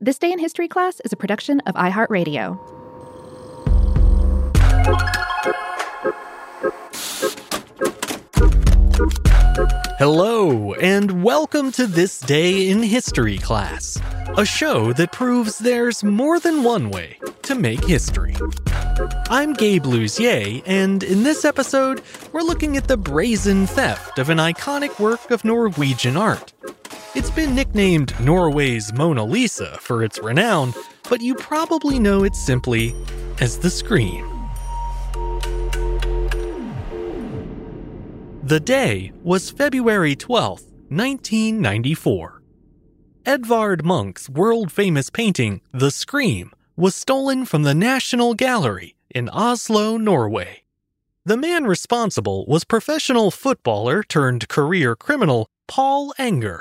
This Day in History class is a production of iHeartRadio. Hello, and welcome to This Day in History class, a show that proves there's more than one way to make history. I'm Gabe Luzier, and in this episode, we're looking at the brazen theft of an iconic work of Norwegian art. It's been nicknamed Norway's Mona Lisa for its renown, but you probably know it simply as the Scream. The day was February 12, 1994. Edvard Munch's world famous painting, The Scream, was stolen from the National Gallery in Oslo, Norway. The man responsible was professional footballer turned career criminal Paul Enger.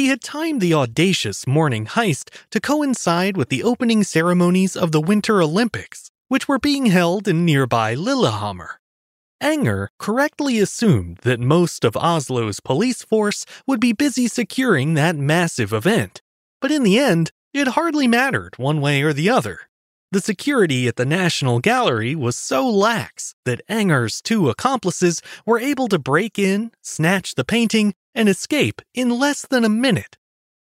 He had timed the audacious morning heist to coincide with the opening ceremonies of the Winter Olympics, which were being held in nearby Lillehammer. Enger correctly assumed that most of Oslo's police force would be busy securing that massive event, but in the end, it hardly mattered one way or the other. The security at the National Gallery was so lax that Enger's two accomplices were able to break in, snatch the painting, and escape in less than a minute.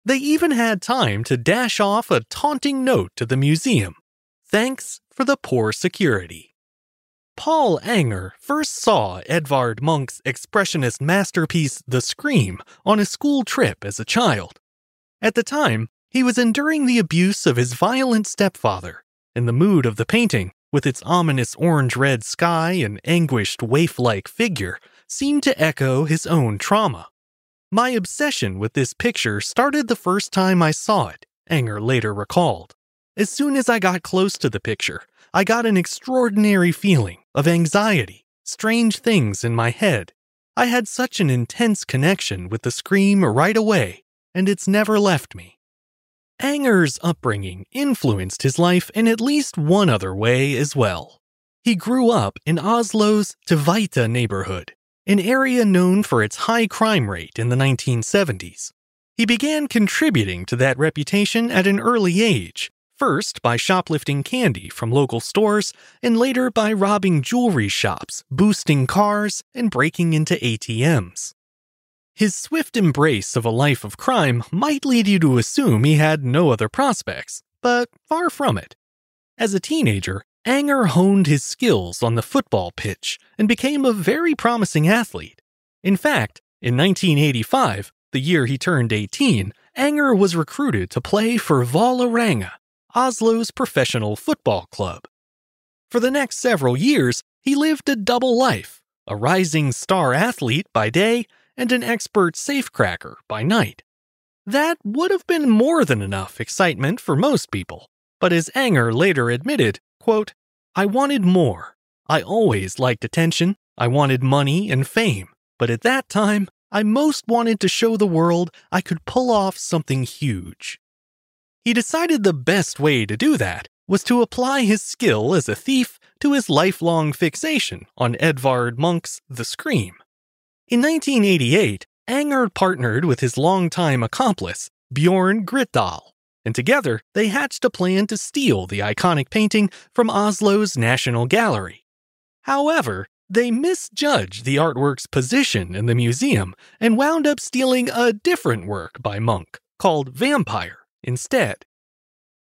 They even had time to dash off a taunting note to the museum. Thanks for the poor security. Paul Enger first saw Edvard Munch's expressionist masterpiece The Scream on a school trip as a child. At the time, he was enduring the abuse of his violent stepfather, and the mood of the painting, with its ominous orange red sky and anguished waif like figure, seemed to echo his own trauma. My obsession with this picture started the first time I saw it, Enger later recalled. As soon as I got close to the picture, I got an extraordinary feeling of anxiety, strange things in my head. I had such an intense connection with the scream right away, and it's never left me. Enger's upbringing influenced his life in at least one other way as well. He grew up in Oslo's Tveita neighborhood, an area known for its high crime rate in the 1970s. He began contributing to that reputation at an early age, first by shoplifting candy from local stores, and later by robbing jewelry shops, boosting cars, and breaking into ATMs. His swift embrace of a life of crime might lead you to assume he had no other prospects, but far from it. As a teenager, Enger honed his skills on the football pitch and became a very promising athlete. In fact, in 1985, the year he turned 18, Enger was recruited to play for Vålerenga, Oslo's professional football club. For the next several years, he lived a double life a rising star athlete by day and an expert safecracker by night. That would have been more than enough excitement for most people, but as Enger later admitted, quote, I wanted more. I always liked attention, I wanted money and fame, but at that time, I most wanted to show the world I could pull off something huge. He decided the best way to do that was to apply his skill as a thief to his lifelong fixation on Edvard Munch's The Scream. In 1988, Enger partnered with his longtime accomplice, Bjorn Grytdal, and together they hatched a plan to steal the iconic painting from Oslo's National Gallery. However, they misjudged the artwork's position in the museum and wound up stealing a different work by Munch called Vampire instead.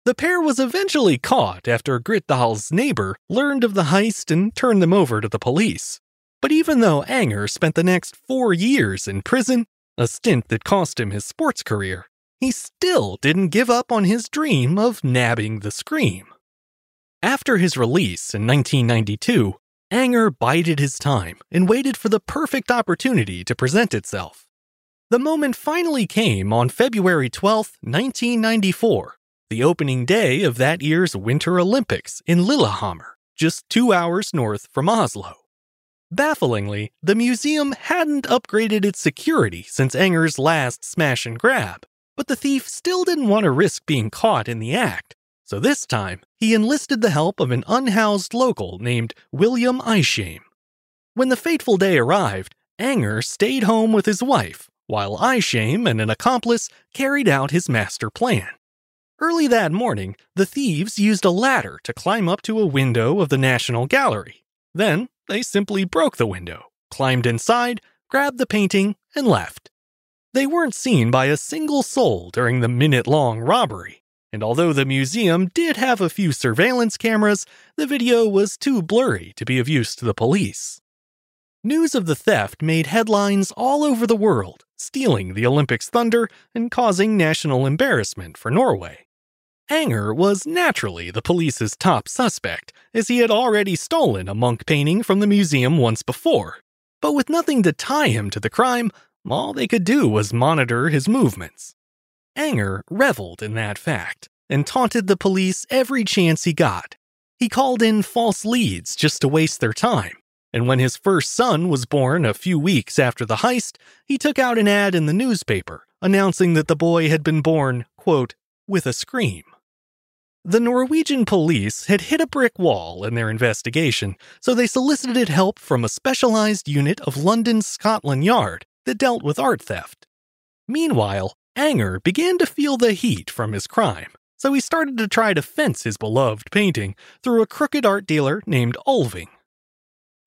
The pair was eventually caught after Grytdal's neighbor learned of the heist and turned them over to the police. But even though Enger spent the next four years in prison, a stint that cost him his sports career, he still didn't give up on his dream of nabbing the Scream. After his release in 1992, Enger bided his time and waited for the perfect opportunity to present itself. The moment finally came on February 12, 1994, the opening day of that year's Winter Olympics in Lillehammer, just two hours north from Oslo. Bafflingly, the museum hadn't upgraded its security since Enger's last smash and grab, but the thief still didn't want to risk being caught in the act, so this time he enlisted the help of an unhoused local named William Isham. When the fateful day arrived, Enger stayed home with his wife, while Isham and an accomplice carried out his master plan. Early that morning, the thieves used a ladder to climb up to a window of the National Gallery. Then, they simply broke the window, climbed inside, grabbed the painting, and left. They weren't seen by a single soul during the minute long robbery, and although the museum did have a few surveillance cameras, the video was too blurry to be of use to the police. News of the theft made headlines all over the world, stealing the Olympics thunder and causing national embarrassment for Norway. Enger was naturally the police's top suspect, as he had already stolen a Munch painting from the museum once before. But with nothing to tie him to the crime, all they could do was monitor his movements. Enger reveled in that fact and taunted the police every chance he got. He called in false leads just to waste their time. And when his first son was born a few weeks after the heist, he took out an ad in the newspaper announcing that the boy had been born, quote, with a scream. The Norwegian police had hit a brick wall in their investigation, so they solicited help from a specialized unit of London's Scotland Yard that dealt with art theft. Meanwhile, Enger began to feel the heat from his crime, so he started to try to fence his beloved painting through a crooked art dealer named Ulving.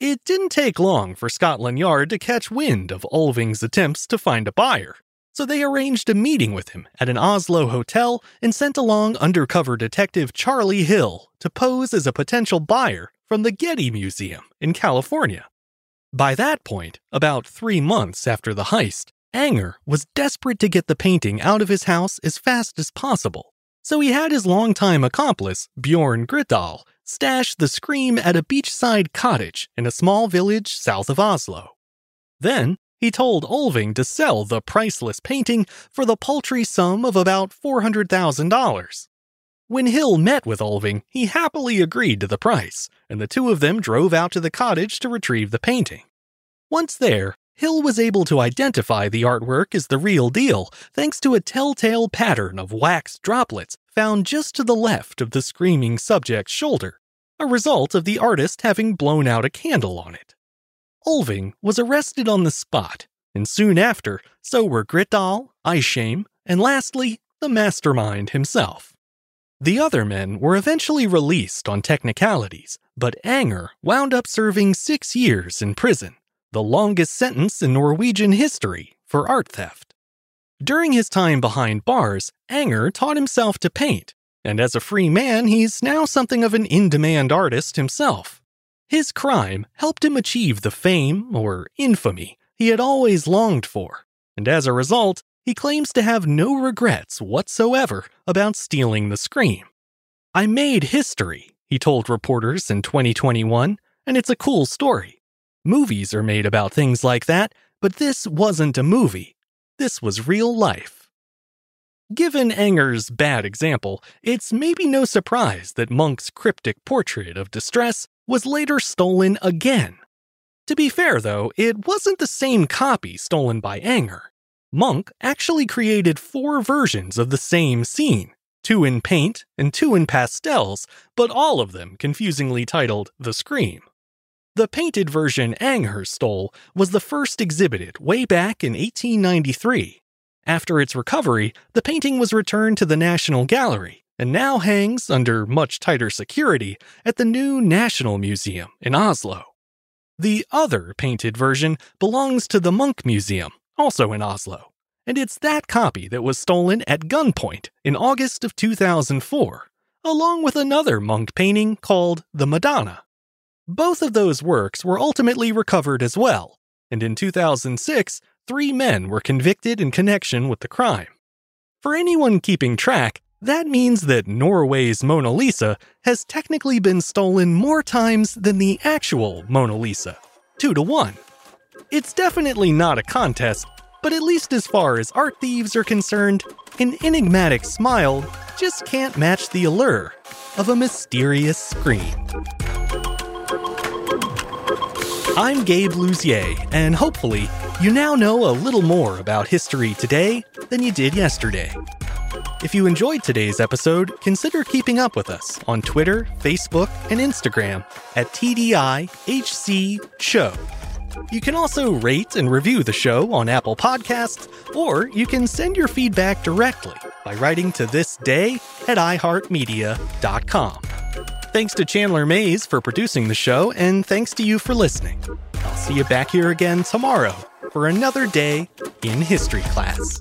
It didn't take long for Scotland Yard to catch wind of Ulving's attempts to find a buyer, so they arranged a meeting with him at an Oslo hotel and sent along undercover detective Charlie Hill to pose as a potential buyer from the Getty Museum in California. By that point, about three months after the heist, Enger was desperate to get the painting out of his house as fast as possible, so he had his longtime accomplice, Bjorn Grytdal, stash the scream at a beachside cottage in a small village south of Oslo. Then, he told Ulving to sell the priceless painting for the paltry sum of about $400,000. When Hill met with Ulving, he happily agreed to the price, and the two of them drove out to the cottage to retrieve the painting. Once there, Hill was able to identify the artwork as the real deal thanks to a telltale pattern of wax droplets found just to the left of the screaming subject's shoulder, a result of the artist having blown out a candle on it. Ulving was arrested on the spot, and soon after, so were Grytdal, Isham, and lastly, the mastermind himself. The other men were eventually released on technicalities, but Enger wound up serving six years in prison, the longest sentence in Norwegian history for art theft. During his time behind bars, Enger taught himself to paint, and as a free man, he's now something of an in demand artist himself. His crime helped him achieve the fame, or infamy, he had always longed for, and as a result, he claims to have no regrets whatsoever about stealing the scream. I made history, he told reporters in 2021, and it's a cool story. Movies are made about things like that, but this wasn't a movie. This was real life. Given Enger's bad example, it's maybe no surprise that Munch's cryptic portrait of distress was later stolen again. To be fair, though, it wasn't the same copy stolen by Enger. Munch actually created four versions of the same scene, two in paint and two in pastels, but all of them confusingly titled The Scream. The painted version Enger stole was the first exhibited way back in 1893. After its recovery, the painting was returned to the National Gallery and now hangs under much tighter security at the new National Museum in Oslo. The other painted version belongs to the Munch Museum, also in Oslo, and it's that copy that was stolen at gunpoint in August of 2004, along with another Munch painting called The Madonna. Both of those works were ultimately recovered as well, and in 2006, three men were convicted in connection with the crime. For anyone keeping track, that means that Norway's Mona Lisa has technically been stolen more times than the actual Mona Lisa, two to one. It's definitely not a contest, but at least as far as art thieves are concerned, an enigmatic smile just can't match the allure of a mysterious scream. I'm Gabe Luzier, and hopefully, you now know a little more about history today than you did yesterday. If you enjoyed today's episode, consider keeping up with us on Twitter, Facebook, and Instagram at TDIHC Show. You can also rate and review the show on Apple Podcasts, or you can send your feedback directly by writing to this day at iHeartMedia.com. Thanks to Chandler Mays for producing the show, and thanks to you for listening. I'll see you back here again tomorrow for another day in history class.